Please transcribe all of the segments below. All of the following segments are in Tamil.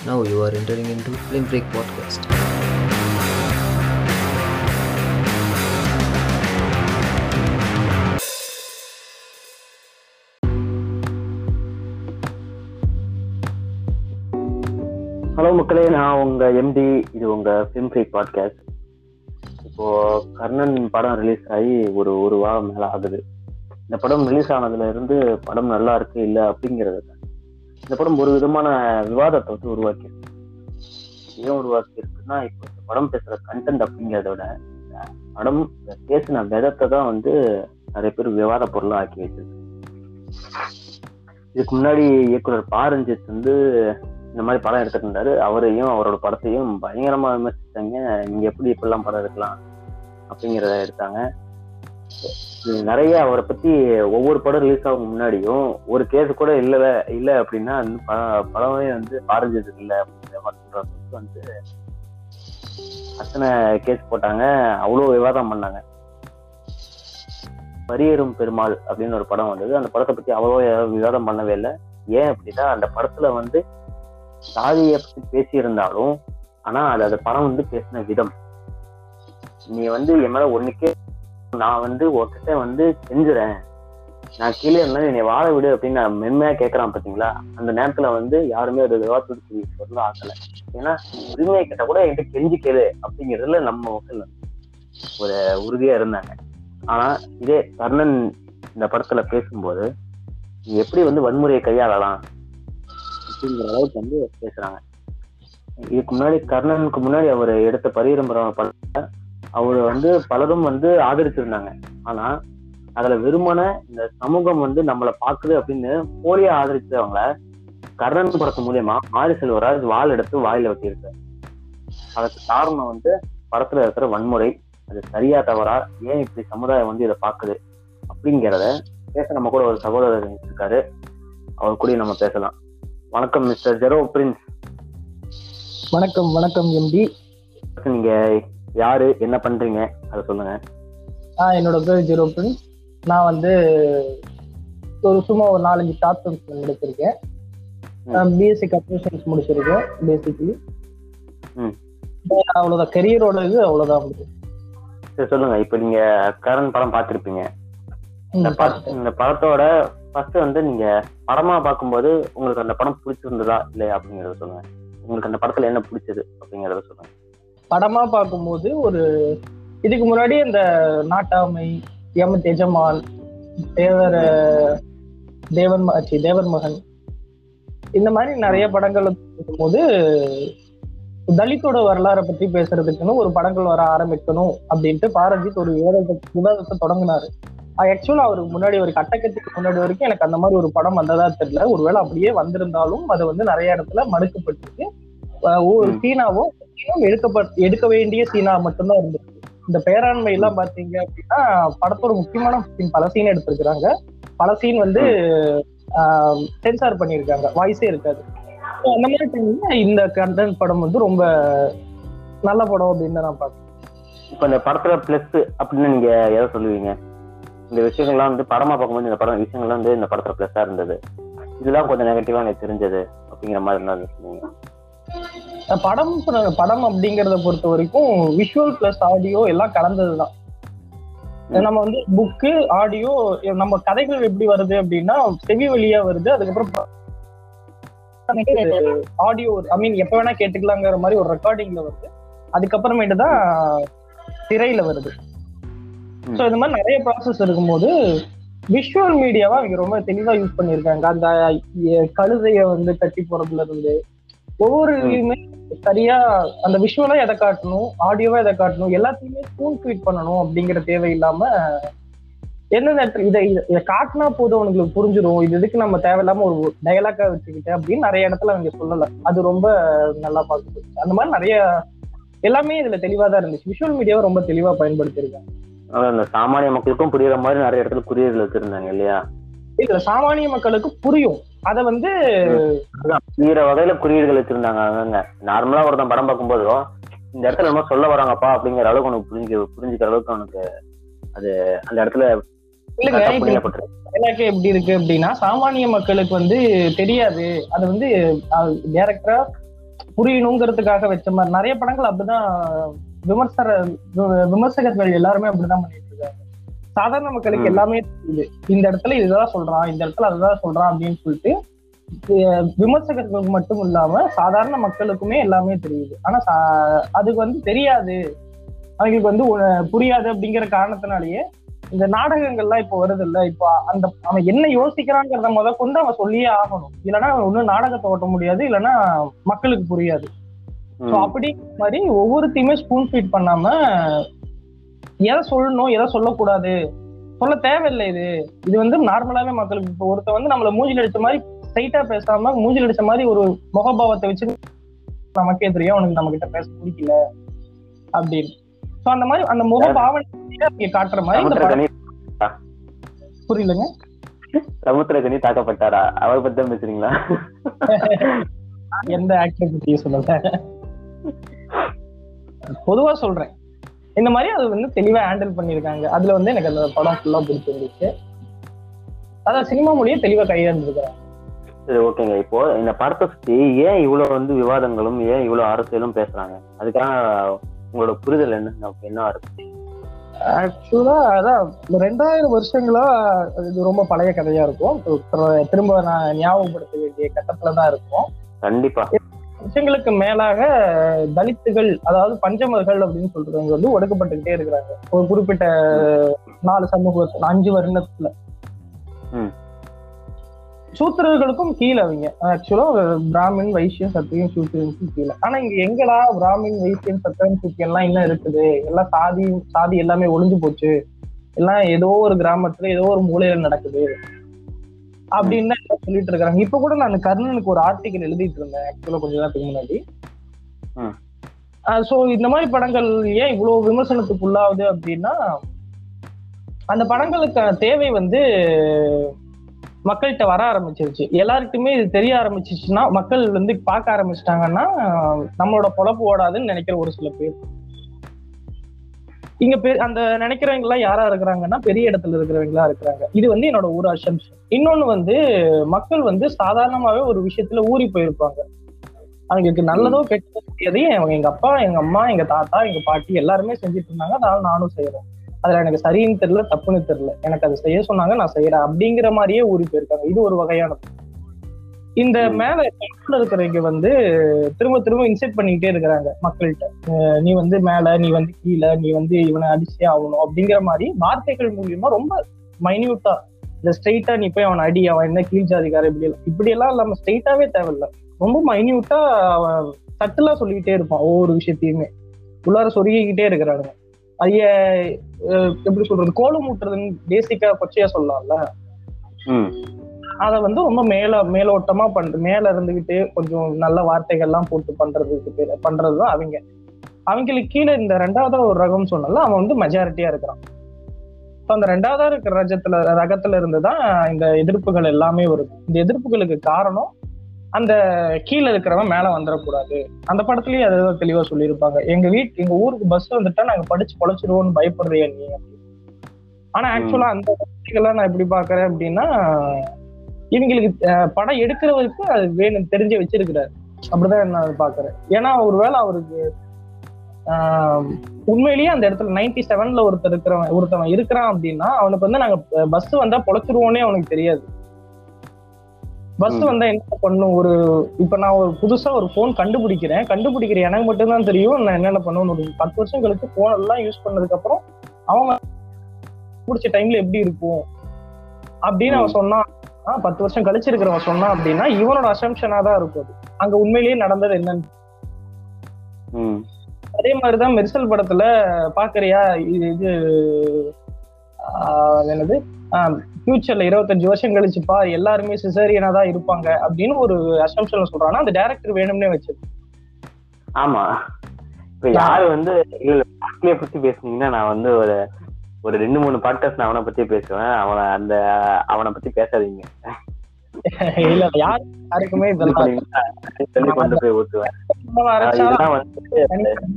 Now you are entering into Film Break Podcast. Hello மக்களே நான் உங்க எம்டி இது உங்க ஃபிலிம் ஃப்ரீ பாட்காஸ்ட் இப்போ கர்ணன் படம் ரிலீஸ் ஆகி ஒரு ஒரு வாரம் மேல ஆகுது இந்த படம் ரிலீஸ் ஆனதுல இருந்து படம் நல்லா இருக்கு இல்லை அப்படிங்கிறது தான். இந்த படம் ஒரு விதமான விவாதத்தை வந்து உருவாக்கி ஏன் உருவாக்கி இருக்குன்னா இப்போ இந்த படம் பேசுற கண்டென்ட் அப்படிங்கிறதோட படம் பேசின விதத்தை தான் வந்து நிறைய பேர் விவாத பொருளாக ஆக்கி வச்சிருக்கு. இதுக்கு முன்னாடி இயக்குனர் பாரஞ்சித் வந்து இந்த மாதிரி படம் எடுத்துட்டு இருந்தாரு. அவரையும் அவரோட படத்தையும் பயங்கரமா விமர்சித்தாங்க நீங்க எப்படி இப்படிலாம் படம் எடுக்கலாம் அப்படிங்கிறத எடுத்தாங்க. நிறைய அவரை பத்தி ஒவ்வொரு படம் ரிலீஸ் ஆகும் முன்னாடியும் ஒரு கேஸ் கூட இல்ல இல்ல அப்படின்னா வந்து படமே வந்து பாரஞ்சது இல்லை அப்படின்ற மாதிரி வந்து அத்தனை கேஸ் போட்டாங்க. அவ்வளோ விவாதம் பண்ணாங்க. பரியேறும் பெருமாள் அப்படின்னு ஒரு படம் வந்தது. அந்த படத்தை பத்தி அவ்வளோ விவாதம் பண்ணவே இல்லை. ஏன் அப்படின்னா அந்த படத்துல வந்து சாதியை பத்தி பேசியிருந்தாலும் ஆனா அது அந்த படம் வந்து பேசின விதம். நீ வந்து என் மேல ஒண்ணுக்கே நான் வந்து ஒருத்தட்ட வந்து செஞ்சுறேன் நான் கீழே இருந்தாலும் என்னை வாழ விடு அப்படின்னு நான் மென்மையா கேட்கறான் பாத்தீங்களா? அந்த நேரத்துல வந்து யாருமே அது விவாதத்துக்கு சொல்ல ஆகல ஏன்னா உரிமையை கேட்டா கூட என்கிட்ட கெஞ்சி கேளு அப்படிங்கிறதுல நம்ம மக்கள் ஒரு உறுதியா இருந்தாங்க. ஆனா இதே கர்ணன் இந்த படத்துல பேசும்போது நீ எப்படி வந்து வன்முறையை கையாளலாம்? அப்படிங்கிற அளவுக்கு வந்து பேசுறாங்க. இதுக்கு முன்னாடி கர்ணனுக்கு முன்னாடி அவர் எடுத்த பரிரம்பரம் படத்தை அவர் வந்து பலரும் வந்து ஆதரிச்சிருந்தாங்க. ஆனா அதுல வெறுமனே இந்த சமூகம் வந்து நம்மளை பாக்குது அப்படின்னு போலியா ஆதரிச்சவங்கள கர்ணன் படத்து மூலியமா மாரி செல்வராஜ் வாள் எடுத்து வாயில வச்சிருக்காரு. அதுக்கு காரணம் வந்து படத்துல இருக்கிற வன்முறை அது சரியா தவறா ஏன் இப்படி சமுதாயம் வந்து இதை பாக்குது அப்படிங்கிறத பேச நம்ம கூட ஒரு சகோதரர் இருக்காரு. அவர் கூட நம்ம பேசலாம். வணக்கம் மிஸ்டர் ஜெரோ பிரின்ஸ். வணக்கம் வணக்கம் எம்டி நீங்க யாரு என்ன பண்றீங்க? அதை சொல்லுங்க. ஆஹ் என்னோட பேர் ஜீரோ பிரின்ஸ் நான் வந்து ஒரு சும்மா ஒரு நாலஞ்சு ஃபிலிம்ஸ் முடிச்சிருக்கேன் பிஎஸ்சி கம்ப்யூட்டர் சயின்ஸ் முடிச்சிருக்கேன் பேசிக்கலி ம். அவ்வளவுதான். கெரியரோட இது அவ்வளவுதான் வந்து சரி சொல்லுங்க. இப்ப நீங்க கரண் படம் பார்த்திருப்பீங்க. இந்த படத்தோட ஃபர்ஸ்ட் வந்து நீங்க படமா பார்க்கும்போது உங்களுக்கு அந்த படம் பிடிச்சிருந்ததா இல்லையா அப்படிங்கறத சொல்லுங்க. உங்களுக்கு அந்த படத்துல என்ன பிடிச்சது அப்படிங்கறத சொல்லுங்க. படமா பார்க்கும்போது ஒரு இதுக்கு முன்னாடி அந்த நாட்டாமை எம். எஜமான் தேவர தேவன் ம- தேவன் தேவர் மகன். இந்த மாதிரி நிறைய படங்கள் போது தலித்தோட வரலாறை பத்தி பேசுறதுக்குன்னு ஒரு படங்கள் வர ஆரம்பிக்கணும் அப்படின்ட்டு பாரஞ்சித் ஒரு விவாதத்தை தொடங்கினாரு. ஆக்சுவலா அவருக்கு முன்னாடி ஒரு கட்டக்கத்துக்கு முன்னாடி வரைக்கும் எனக்கு அந்த மாதிரி ஒரு படம் வந்ததா தெரியல. ஒருவேளை அப்படியே வந்திருந்தாலும் அது வந்து நிறைய இடத்துல மறுக்கப்பட்டிருக்கு ம். சீனாவும் சீனாவும் எடுக்கப்பட் எடுக்க வேண்டிய சீனா மட்டும்தான் இருந்துச்சு. இந்த பேராண்மை எல்லாம் பாத்தீங்க அப்படின்னா படத்தோட முக்கியமான பல சீன் எடுத்திருக்கிறாங்க. பல சீன் வந்து சென்சார் பண்ணியிருக்காங்க. வாய்ஸே இருக்காது. அந்த மாதிரி டைம்ல இந்த கண்டென்ட் படம் வந்து ரொம்ப நல்ல படம் அப்படின்னு நான் பார்க்கிறேன். இப்ப இந்த படத்துல பிளஸ் அப்படின்னு நீங்க எதை சொல்லுவீங்க? இந்த விஷயங்கள்லாம் வந்து படமா பார்க்கும்போது இந்த படம் விஷயங்கள்லாம் வந்து இந்த படத்துல பிளஸ்ஸா இருந்தது. இதெல்லாம் கொஞ்சம் நெகட்டிவா எனக்கு தெரிஞ்சது அப்படிங்கிற மாதிரி இருந்தா சொல்லுவீங்க அஹ் படம் படம் அப்படிங்கறத பொறுத்த வரைக்கும் விஷுவல் பிளஸ் ஆடியோ எல்லாம் கலந்ததுதான். நம்ம வந்து புக்கு ஆடியோ நம்ம கதைகள் எப்படி வருது அப்படின்னா செவி வழியா வருது. அதுக்கப்புறம் ஆடியோ ஐ மீன் எப்ப வேணா கேட்டுக்கலாங்கிற மாதிரி ஒரு ரெக்கார்டிங்ல வருது. அதுக்கப்புறமேட்டு தான் திரையில வருது. ஸோ இந்த மாதிரி நிறைய ப்ராசஸ் இருக்கும்போது விஷுவல் மீடியாவை அவங்க ரொம்ப தெளிவா யூஸ் பண்ணியிருக்காங்க. அந்த கழுதைய வந்து கட்டி போறதுல இருந்து ஒவ்வொரு. இதுவுமே சரியா அந்த விஷுவலா எதை காட்டணும் ஆடியோவா எதை காட்டணும் எல்லாத்தையுமே ஸ்பூன் ஃபீட் பண்ணணும் அப்படிங்கிற தேவை இல்லாம எந்தெந்த இடத்துல இதை இதை- காட்டினா போதும் அவனுங்களுக்கு புரிஞ்சிடும் இது எதுக்கு நம்ம தேவையில்லாம ஒரு டயலாக்கா வச்சுக்கிட்டு அப்படின்னு நிறைய இடத்துல அவங்க சொல்லல. அது ரொம்ப நல்லா பார்க்குது அந்த மாதிரி நிறைய எல்லாமே இதுல தெளிவா தான் இருந்துச்சு. விஷுவல் மீடியாவை ரொம்ப தெளிவா பயன்படுத்தியிருக்காங்க. சாமானிய மக்களுக்கும் புரியுற மாதிரி நிறைய இடத்துல குறியீடுகள் வச்சிருந்தாங்க இல்லையா? இதுல சாமானிய மக்களுக்கு புரியும். அத வந்து புரியுற வகையில குறியீடுகள் வச்சிருந்தாங்க அங்கங்க. நார்மலா ஒருத்தன் படம் பார்க்கும்போதோ இந்த இடத்துல நம்ம சொல்ல வராங்கப்பா அப்படிங்கிற அளவுக்கு உனக்கு புரிஞ்சு புரிஞ்சுக்கிற அளவுக்கு அவனுக்கு அது அந்த இடத்துல எனக்கு எப்படி இருக்கு அப்படின்னா சாமானிய மக்களுக்கு வந்து தெரியாது. அது வந்து டேரக்டரா புரியணுங்கிறதுக்காக வச்ச மாதிரி. நிறைய படங்கள் அப்படிதான் விமர்சர விமர்சகர்கள் எல்லாருமே அப்படிதான் பண்ணிட்டு சாதாரண மக்களுக்கு. எல்லாமே தெரியுது. இந்த இடத்துல இதுதான் சொல்றான் இந்த இடத்துல அதுதான் சொல்றான் அப்படின்னு சொல்லிட்டு விமர்சகர்களுக்கு மட்டும் இல்லாம சாதாரண மக்களுக்குமே எல்லாமே தெரியுது. ஆனா அதுக்கு வந்து தெரியாது. அவங்களுக்கு வந்து புரியாது அப்படிங்கிற காரணத்தினாலேயே இந்த நாடகங்கள்லாம் இப்போ வருது இல்ல இப்போ அந்த அவன் என்ன யோசிக்கிறாங்கிறத முத கொண்டு அவன் சொல்லியே ஆகணும். இல்லைன்னா ஒன்னும் நாடகத்தை ஓட்ட முடியாது இல்லைன்னா மக்களுக்கு புரியாது. ஸோ. அப்படி மாதிரி ஒவ்வொருத்தையுமே ஸ்பூன் ஃபீட் பண்ணாம எதை சொல்லணும் எதை சொல்லக்கூடாது? சொல்ல தேவையில்லை இது. இது வந்து நார்மலாவே மக்களுக்கு இப்போ ஒருத்த வந்து நம்மள மூஞ்சில் அடிச்ச மாதிரி ஸ்ட்ரைட்டா பேசாம மூஞ்சில் அடிச்ச மாதிரி ஒரு முகபாவத்தை வச்சு நமக்கே தெரியும் அவனுக்கு நம்ம கிட்ட பேச பிடிக்கல அப்படின்னு. ஸோ அந்த மாதிரி அந்த இங்க காட்டுற மாதிரி புரியலங்க. சமுத்திரகனி தாக்கப்பட்டாரா? அவரை பத்தி தான் பேசுறீங்களா? எந்த ஆக்டர் பத்தி சொல்லல. பொதுவா சொல்றேன். இந்த மாதிரி அது வந்து தெளிவா ஹேண்டில் பண்ணிருக்காங்க அதுல வந்து எனக்கு அந்த படம் ஃபுல்லா பிடிச்சிருந்துச்சு. அதான் சினிமா மொழியை தெளிவா கையாண்டிருக்கிறாங்க சரி ஓகேங்க இப்போ இந்த படத்தை பத்தி ஏன் இவ்வளவு வந்து விவாதங்களும் ஏன் இவ்வளவு அரசியலும் பேசுறாங்க? அதுக்கான உங்களோட புரிதல் என்ன? என்ன இருக்கு ஆக்சுவலா அதான் ரெண்டாயிரம் வருஷங்களா இது ரொம்ப பழைய கதையா இருக்கும். திரும்ப நான் ஞாபகப்படுத்த வேண்டிய கட்டத்துல தான் இருக்கும். கண்டிப்பா. வருஷங்களுக்கு மேலாக தலித்துகள் அதாவது பஞ்சமர்கள் அப்படின்னு சொல்றவங்க வந்து ஒடுக்கப்பட்டுக்கிட்டே இருக்கிறாங்க. ஒரு குறிப்பிட்ட நாலு சமூகத்துல அஞ்சு வருடத்துல. சூத்திரர்களுக்கும் கீழே அவங்க. ஆக்சுவலா பிராமின் வைசியம் சத்தியம் சூத்திரனுக்கும் கீழே. ஆனா இங்க எங்கடா பிராமின் வைசியம் சத்தியம் சூத்தியம் எல்லாம் இன்னும் இருக்குது? எல்லாம் சாதி சாதி எல்லாமே ஒளிஞ்சு போச்சு. எல்லாம் ஏதோ ஒரு கிராமத்துல ஏதோ ஒரு மூலையில நடக்குது. அப்படின்னு தான் சொல்லிட்டு இருக்காங்க. இப்ப கூட நான் கர்ணனுக்கு ஒரு ஆர்டிக்கல் எழுதிட்டு இருந்தேன். ஆக்சுவலா கொஞ்ச நேரத்துக்கு முன்னாடி. சோ இந்த மாதிரி படங்கள் ஏன் இவ்வளவு விமர்சனத்துக்கு உள்ளாகுது அப்படின்னா அந்த படங்களுக்கான தேவை வந்து மக்கள்கிட்ட வர ஆரம்பிச்சிருச்சு. எல்லாருக்குமே இது தெரிய ஆரம்பிச்சிச்சுன்னா மக்கள் வந்து பார்க்க ஆரம்பிச்சிட்டாங்கன்னா நம்மளோட பொழப்பு ஓடாதுன்னு நினைக்கிற ஒரு சில பேர். இங்க அந்த நினைக்கிறவங்க எல்லாம் யாரா இருக்கிறாங்கன்னா பெரிய இடத்துல இருக்கிறவங்களா இருக்கிறாங்க. இது வந்து என்னோட ஒரு அசம்ஷன் இன்னொன்னு வந்து மக்கள் வந்து சாதாரணமாவே ஒரு விஷயத்துல ஊறி போயிருப்பாங்க. அவங்களுக்கு நல்லதோ கெட்டதோ எங்க அப்பா எங்க அம்மா எங்க தாத்தா எங்க பாட்டி எல்லாருமே செஞ்சுட்டு இருந்தாங்க. அதனால நானும் செய்யறேன் அதுல எனக்கு சரின்னு தெரியல தப்புன்னு தெரியல. எனக்கு அதை செய்ய சொன்னாங்க நான் செய்யறேன் அப்படிங்கிற மாதிரியே ஊறி போயிருக்காங்க. இது ஒரு வகையானது. இந்த. மேல இருக்கிறவங்க வந்து திரும்ப திரும்ப இன்செக்ட் பண்ணிக்கிட்டே இருக்கிறாங்க மக்கள்கிட்ட. நீ வந்து மேல நீ வந்து கீழே நீ வந்து இவனை அடிச்சே ஆகணும் அப்படிங்கிற மாதிரி வார்த்தைகள் மூலியமா ரொம்ப மைன்யூட்டா இந்த ஸ்ட்ரெயிட்டா நீ போய் அவனை அடி அவன் என்ன கீழ் ஜாதிக்கார இப்படி எல்லாம் இப்படி எல்லாம் இல்லாம ஸ்ட்ரெயிட்டாவே தேவையில்ல. ரொம்ப மைன்யூட்டா அவன் தட்டுலா சொல்லிக்கிட்டே இருப்பான் ஒவ்வொரு விஷயத்தையுமே. உள்ளார சொருகிக்கிட்டே இருக்கிறாங்க ஐய எப்படி சொல்றது கோலம் ஊட்டுறதுன்னு பேசிக்கா கொச்சையா சொல்லலாம்ல. அதை வந்து ரொம்ப மேல மேலோட்டமா பண்ற மேல இருந்துகிட்டு கொஞ்சம் நல்ல வார்த்தைகள்லாம் போட்டு பண்றதுக்கு பேரு- பண்றதுதான் அவங்க. அவங்களுக்கு கீழே இந்த ரெண்டாவதா ஒரு ரகம் சொன்னால அவன் வந்து மெஜாரிட்டியா இருக்கிறான். So அந்த ரெண்டாவதா இருக்கிற ரஜத்துல ரகத்துல இருந்து தான் இந்த எதிர்ப்புகள் எல்லாமே வருது. இந்த எதிர்ப்புகளுக்கு காரணம் அந்த கீழே இருக்கிறவன் மேல வந்துடக்கூடாது அந்த படத்துலயும் அதுதான் தெளிவா சொல்லியிருப்பாங்க. எங்க வீட் எங்க ஊருக்கு பஸ் வந்துட்டா நாங்க படிச்சு பொழைச்சிருவோம்னு பயப்படுறியா நீ அப்படின்னு. ஆனா ஆக்சுவலா அந்த வார்த்தைகள்லாம் நான் எப்படி பாக்குறேன் அப்படின்னா இவங்களுக்கு படம் எடுக்கிறவருக்கு அது வேணும் தெரிஞ்சு வச்சிருக்கிறாரு. அப்படிதான் நான் பாக்குறேன் ஏன்னா ஒருவேளை அவருக்கு ஆஹ், உண்மையிலேயே அந்த இடத்துல நைன்டி செவன்ல ஒருத்தர் இருக்கிறவன் ஒருத்தவன் இருக்கிறான் அப்படின்னா அவனுக்கு வந்து நாங்க பஸ் வந்தா பொழைச்சிருவோன்னே அவனுக்கு தெரியாது. பஸ். வந்தா என்ன பண்ணும்? ஒரு இப்ப நான் ஒரு புதுசா ஒரு போன் கண்டுபிடிக்கிறேன். கண்டுபிடிக்கிற எனக்கு மட்டும்தான் தெரியும். நான் என்னென்ன பண்ணுவேன்னு ஒரு பத்து வருஷம் கழிச்சு போன் எல்லாம் யூஸ் பண்ணதுக்கு அப்புறம் அவன் பிடிச்ச டைம்ல எப்படி இருக்கும் அப்படின்னு அவன் சொன்னான். ஆ, பத்து வருஷம் கழிச்சு இருக்கிறவன் சொன்னான் அப்படின்னா இவனோட அசம்ஷனா தான் இருக்கும் அது. அங்க உண்மையிலேயே நடந்தது என்னன்னு. அதே மாதிரிதான் மெர்சல் படத்துல பாக்குறியா? இது இது ஆஹ், என்னது? ஃபியூச்சர்ல இருபத்தஞ்சு வருஷம் கழிச்சு பா எல்லாருமே சிசேரியனா தான் இருப்பாங்க அப்படின்னு ஒரு அசம்ஷன்ல சொல்றான்னா அந்த டேரக்டர் வேணும்னே வச்சது ஆமா. இப்ப யாரு? வந்து இல்ல பத்தி பேசுனீங்கன்னா நான் வந்து ஒரு ஒரு ரெண்டு மூணு பாட்காஸ்ட் நான் அவனை பத்தி பேசுவேன். அவனை அந்த அவனை பத்தி பேசாதீங்க. இல்ல யாரு யாருக்குமே சொல்லி கொண்டு போய் ஊத்துவேன் இதெல்லாம் வந்து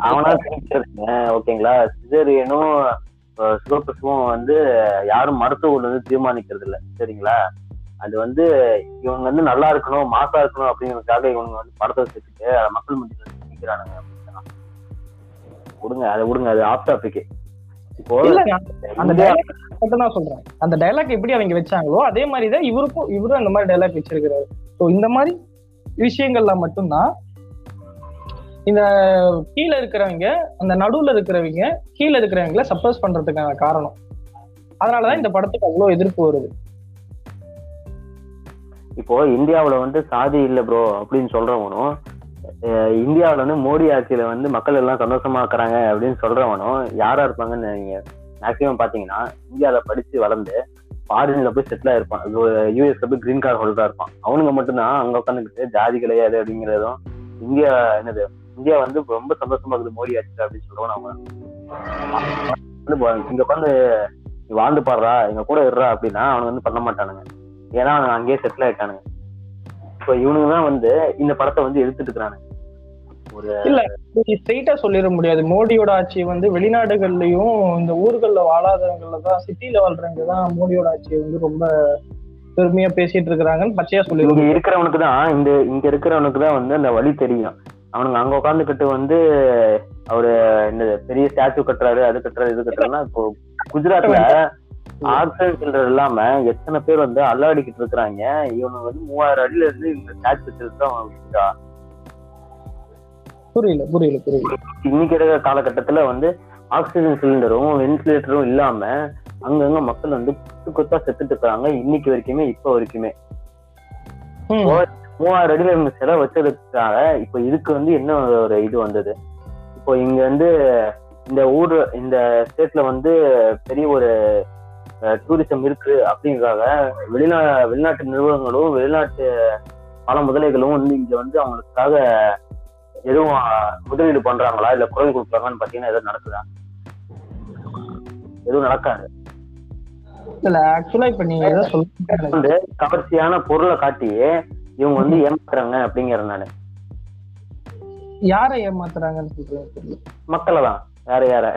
அவனா செஞ்சிருங்க ஓகேங்களா? சிசேரியனும் சிவபசுவும் வந்து யாரும் மருத்துவர்கள் வந்து தீர்மானிக்கிறது இல்ல. சரிங்களா? அது வந்து இவங்க வந்து நல்லா இருக்கணும் மாசா இருக்கணும் அப்படிங்கிறதுக்காக இவங்க வந்து படத்தை வச்சுட்டு அதை மக்கள் மத்தியில திணிக்கிறானுங்க. விடுங்க அதை விடுங்க அது ஆஃப் டாபிக் சொல்றேன். அந்த டைலாக் எப்படி அவங்க வச்சாங்களோ அதே மாதிரி தான் இவருக்கும் இவரும் அந்த மாதிரி டைலாக் வச்சிருக்கிறாரு. ஸோ இந்த மாதிரி விஷயங்கள்ல மட்டும்தான் இந்த கீழே இருக்கிறவங்க அந்த நடுவுல இருக்கிறவங்க கீழே இருக்கிறவங்கள சப்போஸ் பண்றதுக்கான காரணம். அதனாலதான் இந்த படத்துக்கு அவ்வளவு எதிர்ப்பு வருது. இப்போ இந்தியாவுல வந்து சாதி இல்ல ப்ரோ அப்படின்னு சொல்றவனும் இந்தியாவில் வந்து மோடி ஆட்சியில வந்து மக்கள் எல்லாம் சந்தோஷமா இருக்கிறாங்க அப்படின்னு சொல்றவனும் யாரா இருப்பாங்கன்னு நீங்க மேக்சிமம் பாத்தீங்கன்னா இந்தியாவில் படிச்சு வளர்ந்து ஃபாரின்ல போய் செட்டில் ஆயிருப்பான் யூஎஸ்ல போய் கிரீன் கார்டு ஹோல்டரா இருப்பான். அவனுங்க மட்டும்தான் அங்க உட்காந்துக்கிட்டு ஜாதி கிடையாது அப்படிங்கிறதும் இந்தியா என்னது இந்தியா வந்து ரொம்ப சந்தோஷமா இருக்குது மோடி ஆட்சி அப்படின்னு சொல்றவன் அவங்க. வந்து இங்க உட்காந்து நீ வாழ்ந்து பாடுறா எங்க கூட இருறா அப்படின்னா அவனுங்க வந்து பண்ண மாட்டானுங்க. ஏன்னா அவனுங்க அங்கேயே செட்டில் ஆயிட்டானுங்க. இப்போ இவனுங்க தான் வந்து இந்த படத்தை வந்து எடுத்துட்டு இருக்கிறானுங்க. ஒரு ஸ்ட்ரெயிட்டா சொல்லிட முடியாது. மோடியோட ஆட்சி வந்து வெளிநாடுகள்லயும் இந்த ஊர்கள்ல வாழாதவங்கள்ல தான் சிட்டில வாழ்றவங்க தான் மோடியோட ஆட்சியை வந்து ரொம்ப பெருமையா பேசிட்டு இருக்கிறாங்கன்னு பச்சையா இங்க சொல்லிடுவோம் இருக்கிறவனுக்கு தான் இந்த இங்க இருக்கிறவனுக்கு தான் வந்து அந்த வழி தெரியும். அவனுங்க அங்க உட்காந்துக்கிட்டு வந்து அவரு இந்த பெரிய ஸ்டாச்சு கட்டுறாரு அது கட்டுறாரு இது கட்டுறாருன்னா இப்போ குஜராத்ல ஆக்சிஜன் சிலிண்டர் இல்லாம எத்தனை பேர் வந்து அல்லாடிக்கிட்டு இருக்கிறாங்க? இவனுங்க வந்து மூவாயிரம் அடியில இருந்து இந்த ஸ்டாச்சு அவனுக்கு புரியல புரியல புரியல. இன்னைக்கு இருக்கிற காலகட்டத்துல வந்து ஆக்சிஜன் சிலிண்டரும் வென்டிலேட்டரும் இல்லாம அங்கங்க மக்கள் வந்து குத்து குத்தா செத்துட்டு இருக்காங்க. இன்னைக்கு வரைக்குமே இப்ப வரைக்குமே. மூவாயிரம் அடியில இருந்த சிலை வச்சதுக்காக இப்ப இதுக்கு வந்து என்ன ஒரு இது வந்தது? இப்போ இங்க வந்து இந்த ஊர் இந்த ஸ்டேட்ல வந்து பெரிய ஒரு டூரிசம் இருக்கு அப்படிங்கிறதாக வெளிநா வெளிநாட்டு நிறுவனங்களும் வெளிநாட்டு பல முதலைகளும் வந்து இங்க வந்து அவங்களுக்காக எதுவும் முதலீடு பண்றாங்களா? இல்ல குரல் கொடுக்குறாங்கன்னு பாத்தீங்கன்னா எதுவும் நடக்குதா? எதுவும் நடக்காது. இல்ல ஆக்சுவலா இப்ப நீங்க எதை சொல்லுங்க வந்து கவர்ச்சியான பொருளை காட்டி இவங்க வந்து ஏமாத்துறாங்க அப்படிங்கிற நானு யாரை ஏமாத்துறாங்கன்னு சொல்றேன் மக்களை தான் யார. யார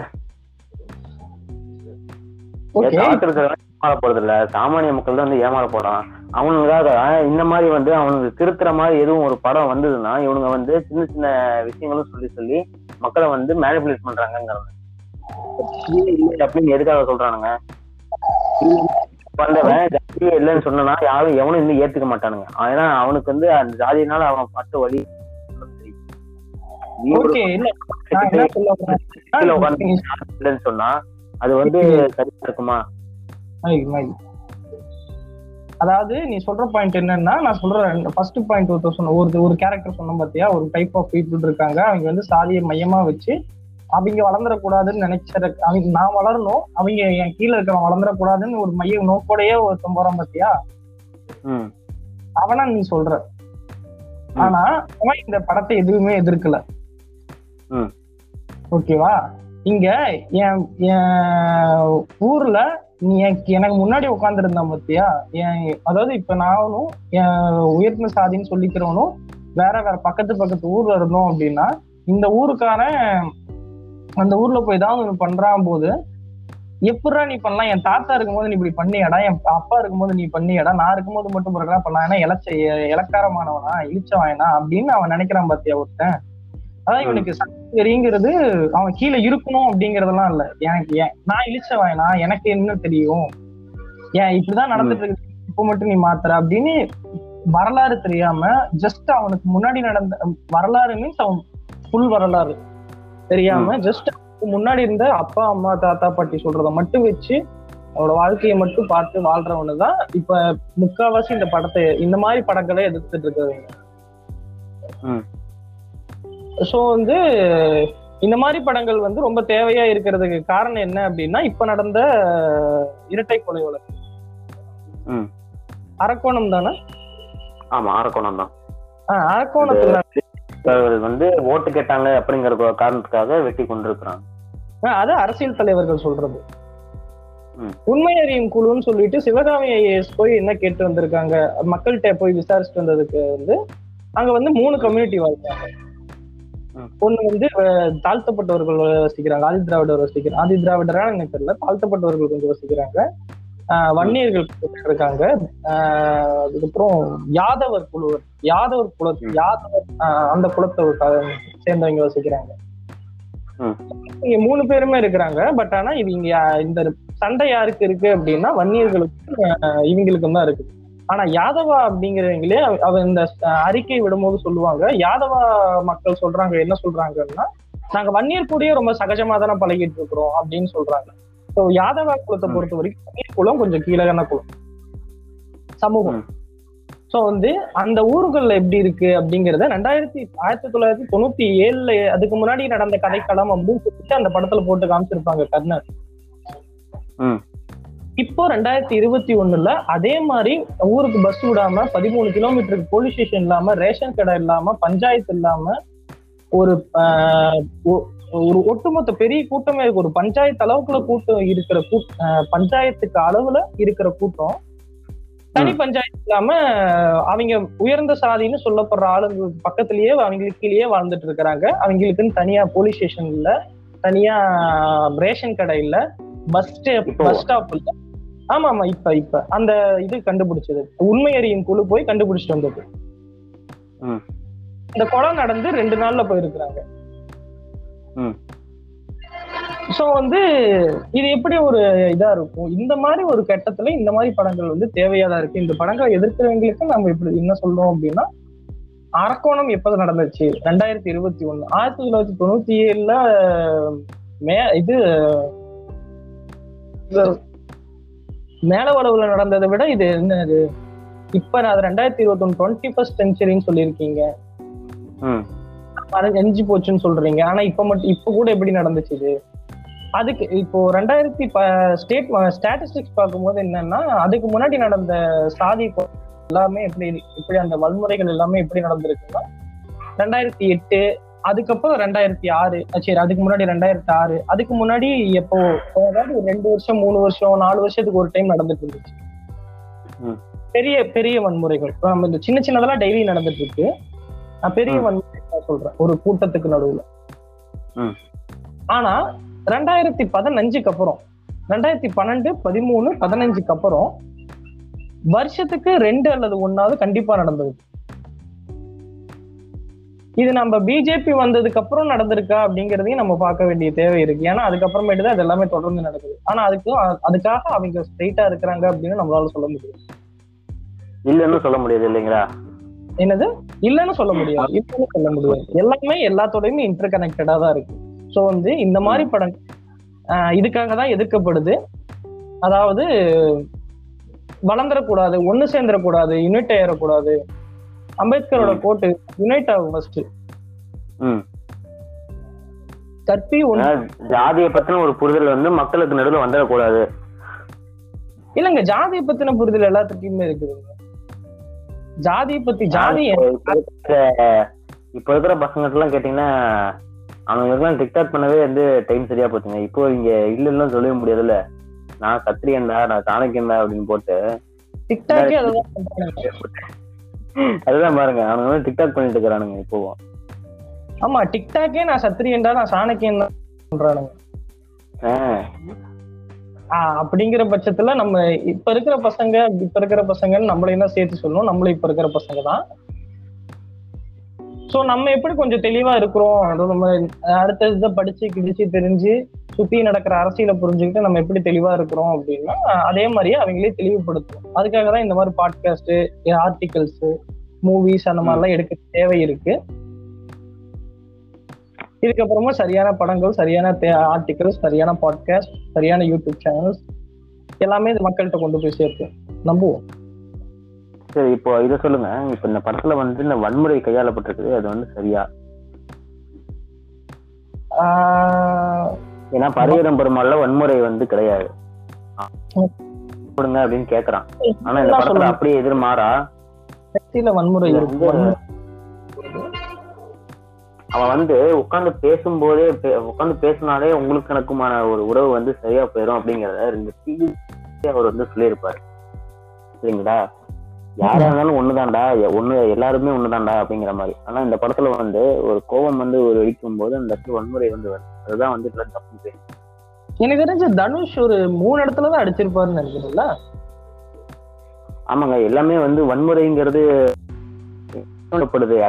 ஏமாற போறது இல்ல சாமானிய மக்கள் தான் வந்து ஏமாற போறான் அவனுக்காக இந்த மாதிரி வந்து அவனுக்கு திருத்துற மாதிரி எதுவும் ஒரு படம் வந்ததுன்னா இவனுங்க வந்து சின்ன சின்ன விஷயங்களும் சொல்லி சொல்லி மக்களை வந்து மேனிபுலேட் பண்றாங்கிறது அப்படின்னு எதுக்காக சொல்றானுங்க? வந்தவன் ஜாதியே இல்லைன்னு சொன்னா யாரும் எவனும் இன்னும் ஏத்துக்க மாட்டானுங்க. ஏன்னா அவனுக்கு வந்து அந்த ஜாதியினால அவன் பட்டு வழி இல்லைன்னு சொன்னா அது வந்து சரியா இருக்குமா? Mile, mile. அதாவது நீ சொல்ற பாயிண்ட் என்னன்னா நான் சொல்றேன் ஃபர்ஸ்ட் பாயிண்ட் ஒருத்தர் சொன்ன ஒரு ஒரு கேரக்டர் சொன்ன பாத்தியா ஒரு டைப் ஆஃப் பீப்புள் இருக்காங்க. அவங்க வந்து சாதியை மையமா வச்சு அவங்க வளர்ந்துடக்கூடாதுன்னு நினைச்சத அவங்க நான் வளரணும் அவங்க என் கீழே இருக்கிறவன் வளர்ந்துடக்கூடாதுன்னு ஒரு மைய நோக்கோடையே ஒருத்தன் போறான் பாத்தியா? ம். அவனா நீ சொல்ற. ஆனா அவன் இந்த படத்தை எதுவுமே எதிர்க்கல. ம். ஓகேவா? இங்க என் என் ஊர்ல நீ எனக்கு எனக்கு முன்னாடி உட்காந்துருந்தான் பத்தியா? என் அதாவது இப்ப நானும் என் உயர்ந்த சாதின்னு சொல்லிக்கிறவனும் வேற வேற பக்கத்து பக்கத்து ஊர்ல இருந்தோம் அப்படின்னா இந்த ஊருக்காரன் அந்த ஊர்ல போய் ஏதாவது பண்றான் போது எப்படா நீ பண்ணலாம்? என் தாத்தா இருக்கும்போது நீ இப்படி பண்ணியடா என் அப்பா இருக்கும்போது நீ பண்ணியடா நான் இருக்கும்போது மட்டும் பிறகு பண்ணலாம். ஏன்னா இலச்ச இலக்காரமானவனா இழிச்சவாயனா அப்படின்னு அவன் நினைக்கிறான் பாத்தியா ஒருத்தன். அதான் இவனுக்கு சக்திங்கிறது அவன் கீழே இருக்கணும் அப்படிங்கறதெல்லாம் இல்ல. எனக்கு ஏன்? நான் இழிச்சவாயனா எனக்கு என்ன தெரியும்? ஏன் இப்படிதான் நடந்துட்டு இருக்கு? இப்ப மட்டும் நீ மாத்துற அப்படின்னு வரலாறு தெரியாம ஜஸ்ட் அவனுக்கு முன்னாடி நடந்த வரலாறு மீன்ஸ் அவன் ஃபுல் வரலாறு. தெரியாம ஜஸ்ட் முன்னாடி இருந்த அப்பா அம்மா தாத்தா பாட்டி சொல்றத மட்டும் வச்சு அவனோட வாழ்க்கையை மட்டும் பார்த்து வாழ்றவனு தான் இப்ப முக்காவாசி இந்த படத்தை இந்த மாதிரி படங்களை எதிர்த்துட்டு இருக்கிறவங்க சோ வந்து இந்த மாதிரி படங்கள் வந்து ரொம்ப தேவையா இருக்கிறதுக்கு காரணம் என்ன அப்படின்னா இப்ப நடந்த இரட்டை கொலை வழக்கு. அரக்கோணம் தானே? ஆமா அரக்கோணம் தான். அரக்கோணத்துல வந்து ஓட்டு கேட்டாங்க அப்படிங்கிற காரணத்துக்காக வெட்டி கொண்டிருக்கிறாங்க. அது அரசியல் தலைவர்கள் சொல்றது. உண்மை அறியும் குழுன்னு சொல்லிட்டு சிவகாமி ஐஏஎஸ் போய் என்ன கேட்டு வந்திருக்காங்க? மக்கள்கிட்ட போய் விசாரிச்சுட்டு வந்ததுக்கு வந்து அங்க வந்து மூணு கம்யூனிட்டி வாழ்றாங்க ம். ஒண்ணு வந்து தாழ்த்தப்பட்டவர்கள் வசிக்கிறாங்க. ஆதி திராவிடர் வசிக்கிறாங்க. ஆதி திராவிடரா எனக்கு தெரியல. தாழ்த்தப்பட்டவர்கள் கொஞ்சம் வசிக்கிறாங்க. ஆஹ் வன்னியர்கள் இருக்காங்க. அதுக்கப்புறம் யாதவர் குழுவர் யாதவர் குல. யாதவர் ஆஹ் அந்த குலத்தை சேர்ந்தவங்க வசிக்கிறாங்க. இங்க மூணு பேருமே இருக்கிறாங்க. பட் ஆனா இது இங்க யா- இந்த சண்டை யாருக்கு இருக்கு அப்படின்னா வன்னியர்களுக்கும் ஆஹ் இவங்களுக்கும் தான் இருக்கு. ஆனா யாதவா அப்படிங்கிறவங்களே அவ- இந்த அறிக்கை விடும்போது சொல்லுவாங்க யாதவா மக்கள் சொல்றாங்க என்ன சொல்றாங்கன்னா நாங்க வன்னியர் கூடயே ரொம்ப சகஜமா தானே பழகிட்டு இருக்கிறோம் அப்படின்னு சொல்றாங்க ஸோ யாதவா குலத்தை. பொறுத்த வரைக்கும் வன்னியர் குலம் கொஞ்சம் கீழகான குலம் சமூகம். சோ வந்து அந்த ஊர்கள்ல எப்படி இருக்கு அப்படிங்கறத ரெண்டாயிரத்தி ஆயிரத்தி தொள்ளாயிரத்தி தொண்ணூத்தி ஏழுல அதுக்கு முன்னாடி நடந்த கதைக்களம் அப்படின்னு சொல்லிட்டு அந்த படத்துல போட்டு காமிச்சிருப்பாங்க கர்ணன். இப்போ ரெண்டாயிரத்தி இருபத்தி ஒண்ணுல அதே மாதிரி ஊருக்கு பஸ் விடாம பதிமூணு கிலோமீட்டருக்கு போலீஸ் ஸ்டேஷன் இல்லாம ரேஷன் கடை இல்லாம பஞ்சாயத்து இல்லாம ஒரு ஒரு ஒட்டுமொத்த பெரிய கூட்டமே இருக்கு. ஒரு பஞ்சாயத்து அளவுக்குள்ள கூட்டம் இருக்கிற கூட் பஞ்சாயத்துக்கு அளவுல இருக்கிற கூட்டம். தனி பஞ்சாயத்து இல்லாம அவங்க உயர்ந்த சாதின்னு சொல்லப்படுற ஆளுங்க பக்கத்திலேயே அவங்களுக்கு கீழேயே வாழ்ந்துட்டு இருக்கிறாங்க. அவங்களுக்குன்னு தனியா போலீஸ் ஸ்டேஷன் இல்ல தனியா ரேஷன் கடை இல்ல பஸ் ஸ்டாப் பஸ் ஸ்டாப் இல்ல. ஆமா ஆமா இப்ப இப்ப. அந்த இது கண்டுபிடிச்சது. உண்மை அறியும் குழு போய் கண்டுபிடிச்சிட்டு வந்தது. இந்த கொலை நடந்து ரெண்டு நாள்ல போயிருக்கிறாங்க. சோ வந்து இது எப்படி ஒரு இதா இருக்கும்? இந்த மாதிரி ஒரு கட்டத்துல இந்த மாதிரி படங்கள் வந்து தேவையாதான் இருக்கு? இந்த படங்களை எதிர்க்கிறவங்களுக்கு நம்ம இப்படி என்ன சொல்றோம் அப்படின்னா அரக்கோணம் எப்போது நடந்துச்சு? ரெண்டாயிரத்தி இருபத்தி ஒண்ணு ஆயிரத்தி தொள்ளாயிரத்தி தொண்ணூத்தி ஏழுல மே இது மேல வளவுல நடந்ததை விட இது என்ன இது இப்ப நான் ரெண்டாயிரத்தி இருபத்தி ஒன்று டுவெண்ட்டி ஃபர்ஸ்ட் செஞ்சுரின்னு சொல்லியிருக்கீங்க அது எஞ்சி போச்சுன்னு சொல்றீங்க. ஆனா இப்ப மட்டும் இப்ப கூட எப்படி நடந்துச்சு இது? அதுக்கு இப்போ ரெண்டாயிரத்தி ஸ்டேட் ஸ்டாட்டிஸ்டிக்ஸ் பார்க்கும்போது என்னன்னா அதுக்கு முன்னாடி நடந்த சாதி எல்லாமே எப்படி இப்படி அந்த வன்முறைகள் எல்லாமே எப்படி நடந்திருக்குன்னா ரெண்டாயிரத்தி எட்டு அதுக்கப்புறம் ரெண்டாயிரத்தி ஆறு சரி அதுக்கு முன்னாடி ரெண்டாயிரத்தி ஆறு அதுக்கு முன்னாடி எப்போ அதாவது ரெண்டு வருஷம் மூணு வருஷம் நாலு வருஷத்துக்கு ஒரு டைம் நடந்துட்டு இருந்துச்சு. பெரிய பெரிய வன்முறைகள் நம்ம இந்த சின்ன சின்னதெல்லாம் டெய்லி நடந்துட்டு இருக்கு நான் பெரிய. வன்முறை சொல்றேன் ஒரு கூட்டத்துக்கு நடுவுல. ஆனா ரெண்டாயிரத்தி பதினஞ்சுக்கு அப்புறம் ரெண்டாயிரத்தி பன்னெண்டு பதிமூணு பதினஞ்சுக்கு அப்புறம் வருஷத்துக்கு ரெண்டு அல்லது ஒன்னாவது கண்டிப்பா நடந்தது இது நம்ம பிஜேபி வந்ததுக்கு அப்புறம் நடந்திருக்கா அப்படிங்கறதையும் நம்ம பார்க்க வேண்டிய தேவை இருக்கு. ஏன்னா அதுக்கப்புறமேட்டு தான் அது எல்லாமே தொடர்ந்து நடக்குது. ஆனா அதுக்கு அதுக்காக அவங்க ஸ்ட்ரைட்டா இருக்கிறாங்க அப்படின்னு நம்மளால சொல்ல முடியும். இல்லைன்னு சொல்ல முடியாது இல்லைங்களா? என்னது? இல்லைன்னு சொல்ல முடியாது. இல்லைன்னு சொல்ல முடியாது. எல்லாமே எல்லாத்தோடையுமே இன்டர் கனெக்டடா தான் இருக்கு. ஸோ வந்து இந்த மாதிரி ஆஹ் இதுக்காக தான் எதிர்க்கப்படுது. அதாவது வளர்ந்துடக்கூடாது ஒண்ணு சேர்ந்துடக்கூடாது யுனைட் ஆயிடக்கூடாது அம்பேத்கரோட. கோட்டு யுனைட் ஆகும் ஃபர்ஸ்ட் கற்பி ஜாதியை பத்தின ஒரு புரிதல் வந்து மக்களுக்கு நடுவில் வந்துடக்கூடாது. இல்லைங்க ஜாதியை பத்தின புரிதல் எல்லாத்துக்குமே இருக்குதுங்க ஜாதியை பத்தி ஜாதி இப்போ இருக்கிற பசங்க எல்லாம் கேட்டீங்கன்னா அவங்களுக்குலாம் டிக்டாக் பண்ணவே வந்து டைம் சரியா போச்சுங்க. இப்போ இங்க இல்லைன்னு சொல்லவே முடியாதுல்ல. நான் கத்திரியன்டா நான் சாணக்கியன்டா அப்படின்னு போட்டு டிக்டாக்கே பண்றானுங்க. அதுதான் பாருங்க அவனுங்க டிக்டாக் பண்ணிட்டு இருக்கிறானுங்க இப்போ ஆமா டிக்டாக்கே நான் சத்திரியன்டா நான் சாணக்கியன் தான் பண்றானுங்க அப்படிங்கிற பட்சத்துல நம்ம இப்ப இருக்கிற பசங்க இப்ப இருக்கிற பசங்கன்னு நம்மளையும் தான் சேர்த்து சொல்லணும் நம்மளும் இப்ப இருக்கிற பசங்க தான். சோ நம்ம எப்படி கொஞ்சம் தெளிவா இருக்கிறோம்? நம்ம அடுத்த இதை படிச்சு கிடிச்சு தெரிஞ்சு சுத்தி நடக்கிற அரசியலை புரிஞ்சுக்கிட்டு நம்ம எப்படி தெளிவா இருக்கிறோம் அப்படின்னா அதே மாதிரியே அவங்களே தெளிவுபடுத்தணும் அதுக்காக தான் இந்த மாதிரி பாட்காஸ்ட் ஆர்டிகல்ஸ் மூவிஸ் அந்த மாதிரிலாம் எடுக்க தேவை இருக்கு. இதுக்கப்புறமா சரியான படங்கள் சரியான ஆர்டிகல்ஸ் சரியான பாட்காஸ்ட் சரியான யூடியூப் சேனல்ஸ் எல்லாமே மக்கள்கிட்ட கொண்டு போய் சேர்த்து நம்புவோம். சரி இப்போ இதை சொல்லுங்க. இப்போ இந்த படத்துல வந்து இந்த வன்முறை கையாளப்பட்டிருக்குது அது வந்து சரியா? ஏன்னா பரியரம் பெருமாள்ல வன்முறை வந்து கிடையாது. கொடுங்க அப்படின்னு கேக்குறான். ஆனா இந்த படத்துல. அப்படியே எதிர்மாறா வன்முறை அவன் வந்து உட்கார்ந்து பேசும்போதே உட்கார்ந்து பேசினாலே உங்களுக்கு எனக்குமான ஒரு உறவு வந்து சரியா போயிடும் அப்படிங்கறத ரெண்டு அவர் வந்து சொல்லியிருப்பாரு. சரிங்களா? யாரா இருந்தாலும் ஒண்ணுதான்டா. ஒண்ணு எல்லாருமே ஒண்ணுதான்டா அப்படிங்கிற மாதிரி. ஆனா இந்த படத்துல வந்து ஒரு கோபம் வந்து ஒரு வெடிக்கும் போது அந்த இடத்துல வன்முறை வந்து அதுதான் வந்து இதுல தப்பு எனக்கு தெரிஞ்ச தனுஷ் ஒரு மூணு இடத்துல தான் அடிச்சிருப்பாருன்னு நினைக்கிறேன்ல? ஆமாங்க. எல்லாமே வந்து வன்முறைங்கிறது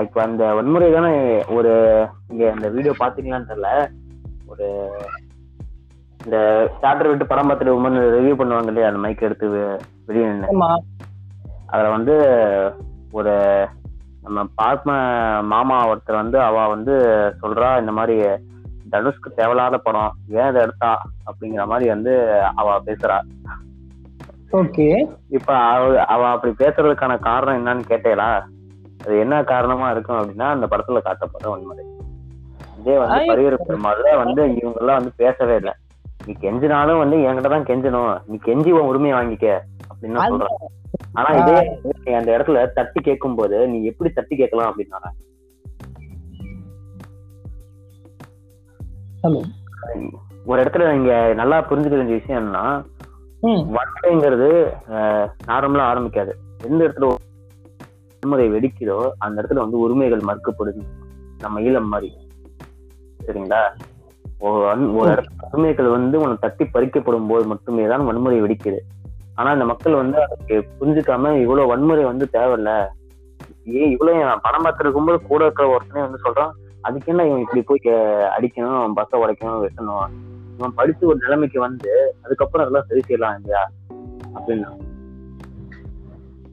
இப்ப அந்த வன்முறை தானே ஒரு இங்க இந்த வீடியோ பாத்தீங்களான்னு தெரியல. ஒரு இந்த தியேட்டர் விட்டு படம் பார்த்துட்டு ரிவ்யூ பண்ணுவாங்க இல்லையா? அந்த மைக் எடுத்து வெளியே ஆமா. அதுல வந்து ஒரு நம்ம பார்ம மாமா ஒருத்தர் வந்து அவ வந்து சொல்றா இந்த மாதிரி தனுஷ்க்கு தேவையில்லாத படம் ஏன் இதை எடுத்தா? அப்படிங்கிற மாதிரி வந்து அவ பேசுறா. ஓகே. இப்ப அவ அப்படி பேசுறதுக்கான காரணம் என்னன்னு கேட்டேலா? அது என்ன காரணமா இருக்கும் அப்படின்னா அந்த படத்துல காட்டப்படுற வன்முறை இதே வந்து பரிவர பெருமாள்ல வந்து இவங்க எல்லாம் வந்து பேசவே இல்லை. நீ கெஞ்சினாலும் வந்து என்கிட்ட தான் கெஞ்சணும். நீ கெஞ்சி உன் உரிமையை வாங்கிக்க அப்படின்னு தான் சொல்றான். ஆனா இதே அந்த இடத்துல தட்டி கேட்கும் போது நீ எப்படி தட்டி கேட்கலாம் அப்படின்னா ஒரு இடத்துல நீங்க நல்லா புரிஞ்சுக்க வேண்டிய விஷயம் என்னன்னா வன்முறைங்கிறது நார்மலா ஆரம்பிக்காது. எந்த இடத்துல வன்முறை வெடிக்குதோ அந்த இடத்துல வந்து உரிமைகள் மறுக்கப்படுது. நம்ம ஈழம் மாதிரி. சரிங்களா? ஒரு இடத்துல உரிமைகள் வந்து உனக்கு தட்டி பறிக்கப்படும் போது மட்டுமே தான் வன்முறை வெடிக்குது. ஆனா இந்த மக்கள் வந்து அதுக்கு புரிஞ்சுக்காம இவ்வளவு வன்முறை வந்து தேவையில்ல. ஏன் இவ்வளவு படம் பார்த்துருக்கும் போது கூட இருக்கிற ஒருத்தனே வந்து சொல்றான் அதுக்கு என்ன இவன் இப்படி போய் அடிக்கணும் பஸ்ஸை உடைக்கணும் வெட்டணும்? இவன் படிச்சு ஒரு நிலைமைக்கு வந்து அதுக்கப்புறம் அதெல்லாம் சரி செய்யலாம் இல்லையா? அப்படின்னா.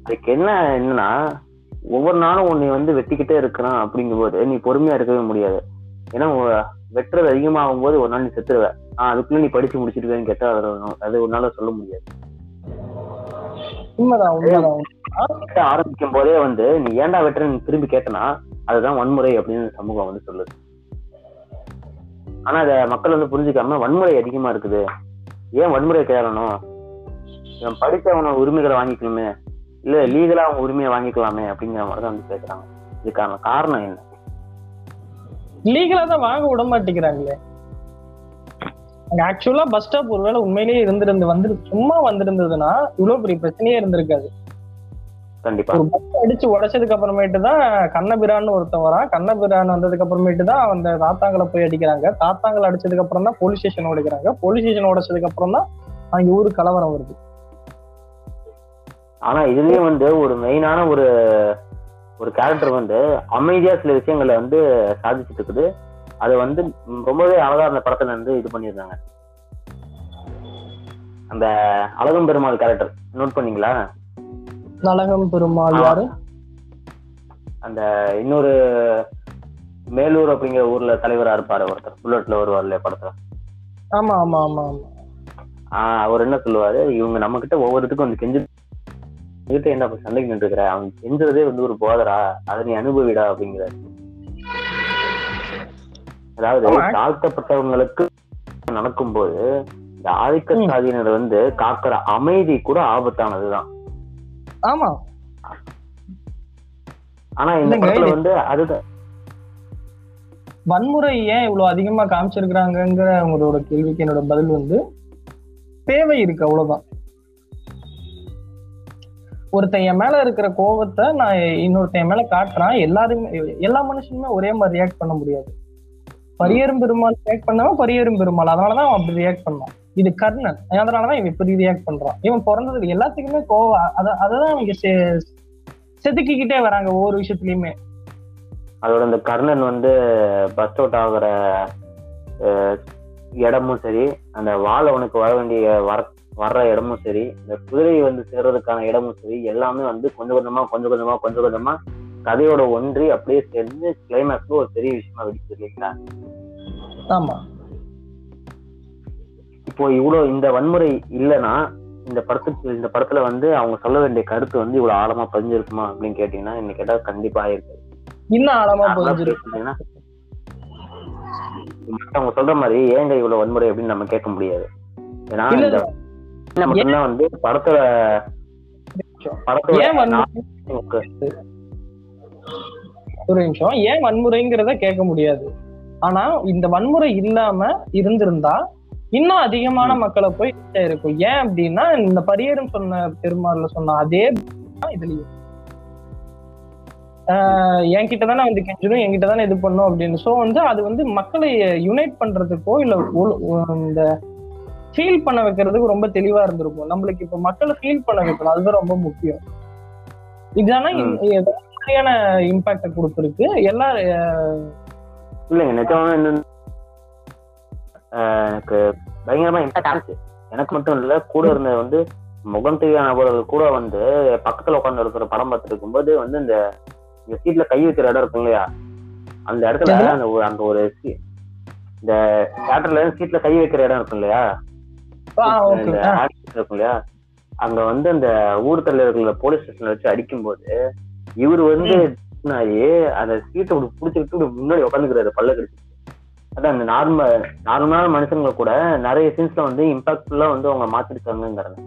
அதுக்கு என்ன என்னன்னா ஒவ்வொரு நாளும் உன்னை வந்து வெட்டிக்கிட்டே இருக்கிறான் அப்படிங்கும்போது நீ பொறுமையா இருக்கவே முடியாது. ஏன்னா வெட்டுறது அதிகமாகும் போது ஒரு நாள் நீ செத்துருவ. ஆஹ் அதுக்குள்ள நீ படிச்சு முடிச்சிருவேன்னு கேட்டா அது ஒரு- நாள் சொல்ல முடியாது. ஆரம்பிக்கும் போதே வந்து நீ ஏன்டா வெட்டுறன்னு திரும்பி கேட்டனா அதுதான் வன்முறை அப்படின்னு சமூகம் வந்து சொல்லுது. ஆனா அத மக்கள் வந்து புரிஞ்சுக்காம வன்முறை அதிகமா இருக்குது. ஏன் வன்முறை இவன் படிச்சவன உரிமைகளை வாங்கிக்கணுமே. இல்ல லீகலா அவங்க உரிமையை வாங்கிக்கலாமே அப்படிங்கிற மாதிரி தான் வந்து கேக்குறாங்க. இதுக்கான காரணம் என்ன? லீகலா தான் வாங்க விட மாட்டேங்கிறாங்களே. அங்க ஆக்சுவலா பஸ் ஸ்டாப் ஒருவேளை உண்மையிலேயே இருந்திருந்து வந்து சும்மா வந்திருந்ததுன்னா இவ்வளவு பெரிய பிரச்சனையே இருந்திருக்காது. கண்டிப்பா. ஒரு பஸ் அடிச்சு உடைச்சதுக்கு அப்புறமேட்டு தான் கண்ணபிரான்னு ஒருத்தன் வரான். கண்ணபிரான் வந்ததுக்கு அப்புறமேட்டு தான் அந்த தாத்தாங்களை போய் அடிக்கிறாங்க. தாத்தாங்களை அடிச்சதுக்கு அப்புறம் தான் போலீஸ் ஸ்டேஷன் உடைக்கிறாங்க போலீஸ் ஸ்டேஷன் உடைச்சதுக்கு அப்புறம் தான் அங்க ஊரு கலவரம் வருது. ஆனா இதுலயும் வந்து ஒரு மெயினான ஒரு ஒரு கேரக்டர் வந்து அமைதியா சில விஷயங்களை வந்து சாதிச்சுட்டு இருக்குது. அது வந்து ரொம்பவே அழகா அந்த படத்துல வந்து இது பண்ணியிருந்தாங்க. அந்த அழகும் பெருமாள் கேரக்டர் நோட் பண்ணீங்களா? நலகம் பெருமாள் யாரு? அந்த இன்னொரு மேலூர் அப்படிங்கிற ஊர்ல தலைவரா இருப்பாரு ஒருத்தர். புல்லட்ல வருவார் இல்லையா படத்துல. ஆமா ஆமா ஆமா அவர் என்ன சொல்லுவாரு? இவங்க நம்ம கிட்ட ஒவ்வொருத்துக்கும் வந்து கெஞ்சு கிட்ட என்ன சண்டைக்கு நின்றுக்கிற? அவன் கெஞ்சுறதே வந்து ஒரு போதரா? அதை நீ அனுபவிடா அப்படிங்கிறாரு அதாவது. தாழ்த்தப்பட்டவங்களுக்கு நடக்கும்போது இந்த ஆதிக்க. சாதியினர் வந்து காக்கிற அமைதி கூட ஆபத்தானதுதான். ஆமா. ஆனா இந்த படத்துல வந்து அதுதான். வன்முறை ஏன் இவ்வளவு அதிகமா காமிச்சிருக்கிறாங்கங்கிற உங்களோட கேள்விக்கு என்னோட பதில் வந்து தேவை இருக்கு அவ்வளவுதான். ஒருத்தன் என் மேல இருக்கிற கோவத்தை நான் இன்னொருத்தன் என் மேல காட்டுறான். எல்லாருமே எல்லா மனுஷனுமே ஒரே மாதிரி ரியாக்ட் பண்ண முடியாது. பரியரும் பெருமாள் ரியாக்ட் பண்ணவன் பரியரும் பெருமாள். அதனாலதான் அவன் அப்படி ரியாக்ட் பண்ணான் இது கர்ணன். அதனாலதான் இவன் இப்படி ரியாக்ட் பண்றான். இவன் பிறந்தது எல்லாத்துக்குமே கோவம். அத அததான் அவங்க செ- செதுக்கிக்கிட்டே வராங்க ஒவ்வொரு விஷயத்துலயுமே. அதோட இந்த கர்ணன் வந்து பஸ் அவுட் ஆகுற இடமும் சரி அந்த வாள் அவனுக்கு வர வேண்டிய வர வர்ற இடமும் சரி இந்த குதிரை வந்து சேர்றதுக்கான இடமும் சரி எல்லாமே வந்து கொஞ்சம் கொஞ்சமா கொஞ்சம் கொஞ்சமா கொஞ்சம் கொஞ்சமா கதையோட ஒன்றி அப்படியே சேர்ந்து கிளைமேக்ஸ்ல ஒரு பெரிய விஷயமா வெடிச்சு இல்லைங்களா? ஆமா. இப்போ இவ்வளவு இந்த வன்முறை இல்லைன்னா இந்த படத்துக்கு இந்த படத்துல வந்து அவங்க சொல்ல வேண்டிய கருத்து வந்து இவ்வளவு ஆழமா பதிஞ்சிருக்குமா அப்படின்னு கேட்டீங்கன்னா இன்னைக்கு கேட்டா கண்டிப்பா இருக்கு இன்னும் ஆழமா மத்தவங்க சொல்ற மாதிரி ஏங்க இவ்வளவு வன்முறை அப்படின்னு நம்ம கேட்க முடியாது. ஏன்னா இந்த என்ன மட்டும்தான் வந்து படத்துல ஒரு நிமிஷம். ஏன் வன்முறைங்கிறத கேட்க முடியாது. ஆனா இந்த வன்முறை இல்லாம இருந்திருந்தா இன்னும் அதிகமான மக்களை போய் ஆயிருக்கும் ஏன் அப்படின்னா இந்த பரியரும் சொன்ன பெருமாள்ல சொன்ன அதே இதுலயும். ஆஹ் என்கிட்ட தானே வந்து கெஞ்சணும் என்கிட்ட தானே இது பண்ணும் அப்படின்னு. சோ வந்து அது வந்து மக்களை யுனைட் பண்றதுக்கோ இல்ல இந்த ஃபீல் பண்ண வைக்கிறதுக்கு ரொம்ப தெளிவா இருந்திருக்கும். நம்மளுக்கு இப்ப மக்களை ஃபீல் பண்ண வைக்கணும். அதுதான் ரொம்ப முக்கியம். இதானா ம். மாதிரியான இம்பாக்ட கொடுத்துருக்கு. எல்லா இல்லைங்க நிஜமா என்ன எனக்கு பயங்கரமா இம்பாக்ட் ஆச்சு எனக்கு மட்டும் இல்ல கூட இருந்த வந்து முகம் தெரியாத நபர்கள் கூட வந்து பக்கத்துல உட்கார்ந்து இருக்கிற படம் பார்த்துட்டு இருக்கும்போது வந்து இந்த இந்த சீட்ல கை வைக்கிற இடம் இருக்கும் இல்லையா? அந்த இடத்துல? அந்த ஒரு அந்த ஒரு இந்த தியேட்டர்ல சீட்ல கை வைக்கிற இடம் இருக்கும் இல்லையா? இருக்கும் இல்லையா? அங்க வந்து அந்த ஊர் தலைவர்களை போலீஸ் ஸ்டேஷன்ல வச்சு அடிக்கும்போது இவர் வந்து ஆகி அந்த சீட்டை இப்படி புடிச்சுக்கிட்டு முன்னாடி உட்காந்துக்கிறாரு பல்ல கடிச்சு. அதான் அந்த நார்மல் நார்மலான மனுஷங்களை கூட நிறைய சீன்ஸ்ல வந்து இம்பாக்ட்ஃபுல்லா வந்து அவங்க மாத்திருக்காங்கிறாங்க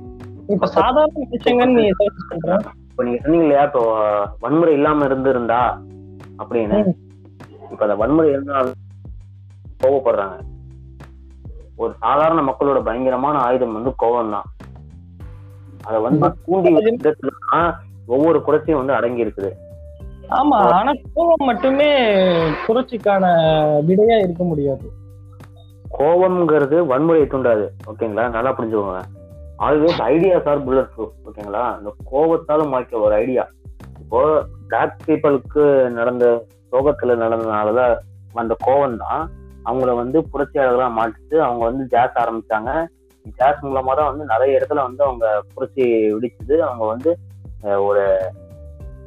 இப்ப சாதாரண விஷயங்கன்னு இப்போ நீங்க சொன்னீங்க இல்லையா இப்போ வன்முறை இல்லாம இருந்திருந்தா அப்படின்னு. இப்ப அந்த வன்முறை இருந்தா கோவப்படுறாங்க. ஒரு சாதாரண மக்களோட பயங்கரமான ஆயுதம் வந்து கோவம் தான் அதை வந்து தூண்டி விதத்துல தான் ஒவ்வொரு குறைச்சியும் வந்து அடங்கி இருக்குது ஆமா ஆனா கோபம் மட்டுமே புரட்சிக்கான விடையா இருக்க முடியாது. கோபம்ங்கிறது வன்முறையை தூண்டாது ஓகேங்களா? நல்லா புரிஞ்சுக்கோங்க. Always ideas are bulletproof ஓகேங்களா? அந்த கோபத்தாலும் மாய்க்க ஒரு ஐடியா இப்போ பிளாக் பீப்புளுக்கு நடந்த சோகத்துல நடந்ததுனாலதான் அந்த கோபம் தான் அவங்கள வந்து புரட்சியாளர்களா மாற்றிட்டு அவங்க வந்து ஜாஸ் ஆரம்பிச்சாங்க. ஜாஸ் மூலமா தான் வந்து நிறைய இடத்துல வந்து அவங்க புரட்சி வெடிச்சது. அவங்க வந்து ஒரு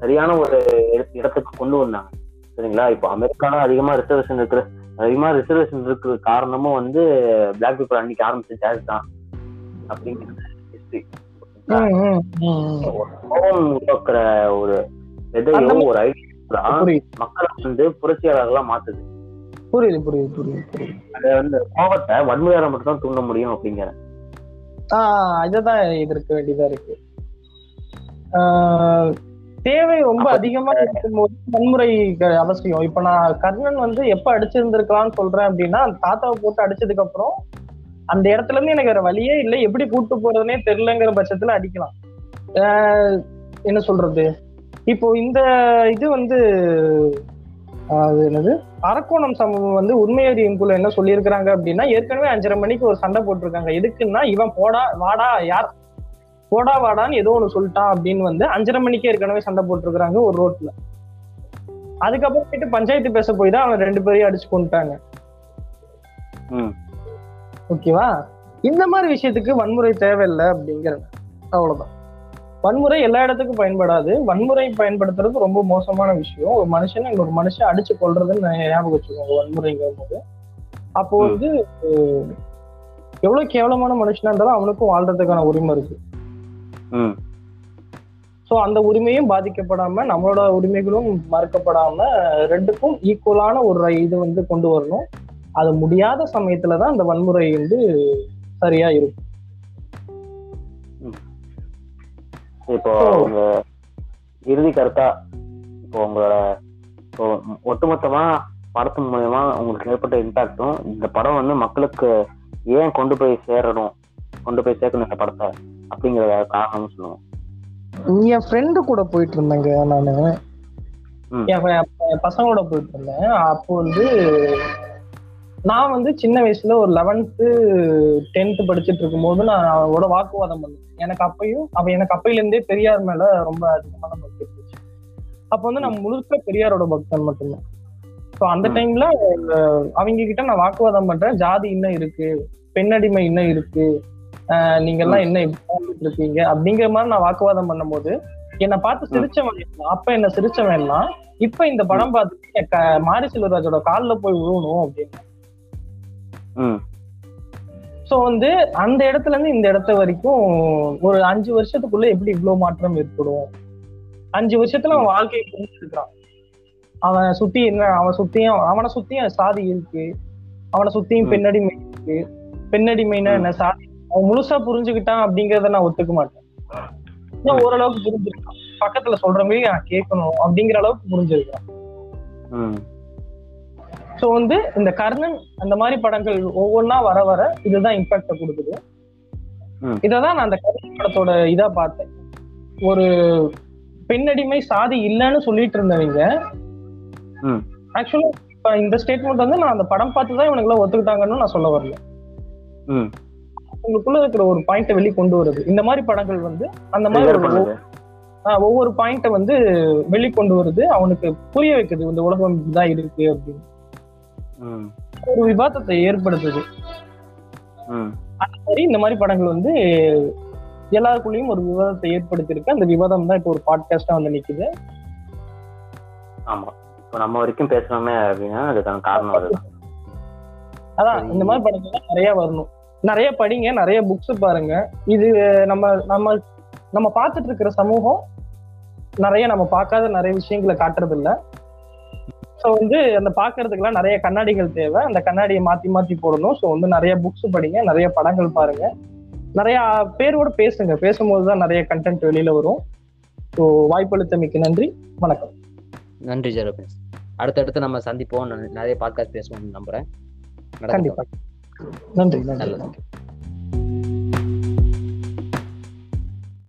சரியான ஒரு இடத்து- இடத்துக்கு கொண்டு வந்தாங்க. சரிங்களா? இப்போ அமெரிக்கால அதிகமா ரிசர்வேஷன் இருக்கிற அதிகமா ரிசர்வேஷன் இருக்கிற காரணமும் வந்து பிளாக் பீப்புள் அன்னைக்கு ஆரம்பிச்ச ஜாஸ் தான் அப்படிங்கிறது. கோபம் உருவாக்குற ஒரு விதையோ ஒரு ஐடியா புரியுது மக்களை வந்து புரட்சியாளர்களா மாத்துது. புரியுது புரியுது புரியுது புரியுது. அது வந்து கோபத்தை வன்முறையால மட்டும் தான் தூண்ட முடியும் அப்படிங்கிற. ஆஹ் இதுதான் எதிர்க்க வேண்டியதா இருக்கு. தேவை ரொம்ப அதிகமா இருக்கும்போது வன்முறை அவசியம். இப்ப நான் கர்ணன் வந்து எப்ப அடிச்சிருந்திருக்கலாம்னு சொல்றேன் அப்படின்னா தாத்தாவை போட்டு அடிச்சதுக்கு அப்புறம் அந்த இடத்துல இருந்து எனக்கு வேற வழியே இல்லை. எப்படி கூட்டு போறதுனே தெரியலங்கிற பட்சத்துல அடிக்கலாம். என்ன சொல்றது? இப்போ இந்த இது வந்து அது என்னது? அரக்கோணம் சம்பவம் வந்து உண்மையறியும் குழு என்ன சொல்லியிருக்கிறாங்க அப்படின்னா ஏற்கனவே அஞ்சரை மணிக்கு ஒரு சண்டை போட்டிருக்காங்க. எதுக்குன்னா இவன் போடா வாடா யார்? போடா வாடான்னு ஏதோ ஒண்ணு சொல்லிட்டான் அப்படின்னு வந்து அஞ்சரை மணிக்கே ஏற்கனவே சண்டை போட்டிருக்காங்க ஒரு ரோட்ல. அதுக்கப்புறம் போயிட்டு பஞ்சாயத்து பேச போய் தான் அவன் ரெண்டு பேரையும் அடிச்சு கொண்டுட்டாங்க ஓகேவா? இந்த மாதிரி விஷயத்துக்கு வன்முறை தேவையில்லை அப்படிங்கிறது அவ்வளவுதான். வன்முறை எல்லா இடத்துக்கும் பயன்படாது. வன்முறை பயன்படுத்துறது ரொம்ப மோசமான விஷயம். ஒரு மனுஷனை இன்னொரு மனுஷன் அடிச்சு கொள்றதுன்னு ஞாபகம் வச்சுக்கோங்க வன்முறைங்கிற போது அப்போ. வந்து எவ்வளவு கேவலமான மனுஷனா இருந்தாலும் அவனுக்கும் வாழ்றதுக்கான உரிமை இருக்கு. சோ அந்த உரிமையும் பாதிக்கப்படாம நம்மளோட உரிமைகளும் மறுக்கப்படாம ரெண்டுக்கும் ஈக்குவலான ஒரு இது வந்து கொண்டு வரணும். அது முடியாத சமயத்துலதான் அந்த வன்முறை வந்து சரியா இருக்கும். இப்போ. உங்க இறுதி கருத்தா இப்போ உங்களோட இப்போ ஒட்டுமொத்தமா படத்தின் மூலயமா உங்களுக்கு ஏற்பட்ட இம்பாக்டும் இந்த படம் வந்து மக்களுக்கு ஏன் கொண்டு போய் சேரணும் கொண்டு போய் சேர்க்கணும் இந்த படத்தை அப்படிங்கிற காரணம்னு சொல்லுவோம் என் ஃப்ரெண்டு கூட போயிட்டு இருந்தேங்க நானு. என் பசங்களோட போயிட்டு இருந்தேன். அப்போ வந்து நான் வந்து சின்ன வயசுல ஒரு லெவன்த்து டென்த் படிச்சுட்டு இருக்கும்போது நான் அவனோட வாக்குவாதம் பண்ணேன். எனக்கு அப்பயும் அவன் எனக்கு அப்பையில இருந்தே பெரியார் மேல ரொம்ப அதிகமான பக்தி இருந்துச்சு. அப்போ வந்து நான் முழுக்க பெரியாரோட பக்தன் மட்டும்தான். ஸோ அந்த. டைம்ல அவங்க கிட்ட நான் வாக்குவாதம் பண்றேன். ஜாதி இன்னும் இருக்கு பெண்ணடிமை இன்னும் இருக்கு ஆஹ் நீங்க எல்லாம் என்ன இருக்கீங்க? அப்படிங்கிற மாதிரி நான் வாக்குவாதம் பண்ணும்போது என்னை பார்த்து சிரிச்சவன் அப்ப என்ன சிரிச்சவன் எல்லாம் இப்ப இந்த படம் க- மாரி செல்வராஜோட கால்ல போய் விழுவணும் அப்படின்னு. சோ வந்து அந்த இடத்துல இருந்து இந்த இடத்த வரைக்கும் ஒரு அஞ்சு வருஷத்துக்குள்ள எப்படி இவ்வளவு மாற்றம் ஏற்படும்? அஞ்சு வருஷத்துல அவன் வாழ்க்கையை புரிஞ்சிருக்கான் அவன் சுத்தி என்ன அவன் சுத்தியும் அவனை சுத்தியும் சாதி இருக்கு. அவனை சுத்தியும். பெண்ணடிமை இருக்கு. பெண்ணடிமைன்னா என்ன? சாதி. அவன் முழுசா புரிஞ்சுக்கிட்டான் அப்படிங்கறத நான் ஒத்துக்க மாட்டேன். இன்னும் ஓரளவுக்கு புரிஞ்சிருக்கான் பக்கத்துல சொல்றவங்களையும் நான் கேட்கணும் அப்படிங்கிற அளவுக்கு புரிஞ்சிருக்கான். சோ வந்து இந்த கர்ணன் அந்த மாதிரி படங்கள் ஒவ்வொன்றா வர வர இதுதான் இம்பாக்ட கொடுக்குது. இததான் நான் அந்த கர்ணன் படத்தோட இதா பார்த்தேன். ஒரு பெண்ணடிமை சாதி இல்லைன்னு சொல்லிட்டு இருந்தவங்க. ஆக்சுவலா இப்ப இந்த ஸ்டேட்மெண்ட் வந்து நான் அந்த படம் பார்த்து தான் இவனுக்கு எல்லாம் ஒத்துக்கிட்டாங்கன்னு நான் சொல்ல வரல. உங்களுக்குள்ள இருக்கிற ஒரு பாயிண்ட்டை வெளி கொண்டு வருது. இந்த மாதிரி படங்கள் வந்து அந்த மாதிரி ஒவ்வொரு பாயிண்ட்டை வந்து வெளிக்கொண்டு வருது. அவனுக்கு புரிய வைக்குது இந்த உலகம் இதுதான் இருக்கு அப்படின்னு. ஒரு விவாதத்தை ஏற்படுத்துது. ம் சரி இந்த மாதிரி படங்கள் வந்து எல்லாருக்குள்ளேயும் ஒரு விவாதத்தை ஏற்படுத்தியிருக்கு. அந்த விவாதம் தான் இப்போ ஒரு பாட்காஸ்டா வந்து நிக்குது. ஆமா. இப்போ நம்ம வரைக்கும் பேசுறோமே அப்படின்னா அதுக்கான காரணம் அதுதான். அதான். இந்த மாதிரி படங்கள் நிறைய வரணும். நிறைய படிங்க நிறைய புக்ஸ் பாருங்க. இது நம்ம நம்ம நம்ம பார்த்துட்டு இருக்கிற சமூகம் நிறைய நம்ம பார்க்காத நிறைய விஷயங்களை காட்டுறது இல்ல ஸோ வந்து அந்த பார்க்கறதுக்கெல்லாம் நிறைய கண்ணாடிகள் தேவை. அந்த கண்ணாடியை மாத்தி மாத்தி போடணும். ஸோ வந்து நிறைய புக்ஸ் படிங்க. நிறைய படங்கள் பாருங்க. நிறைய பேரோட பேசுங்க. பேசும்போது தான் நிறைய கண்டென்ட் வெளியில வரும். ஸோ வாய்ப்பளித்தமைக்கு நன்றி. வணக்கம். நன்றி ஜெரோபின்ஸ். அடுத்தடுத்து நம்ம சந்திப்போம். நிறைய பாட்காஸ்ட் பேசுவோம்னு நம்புறேன். கண்டிப்பா. நன்றி நன்றி. நல்லது.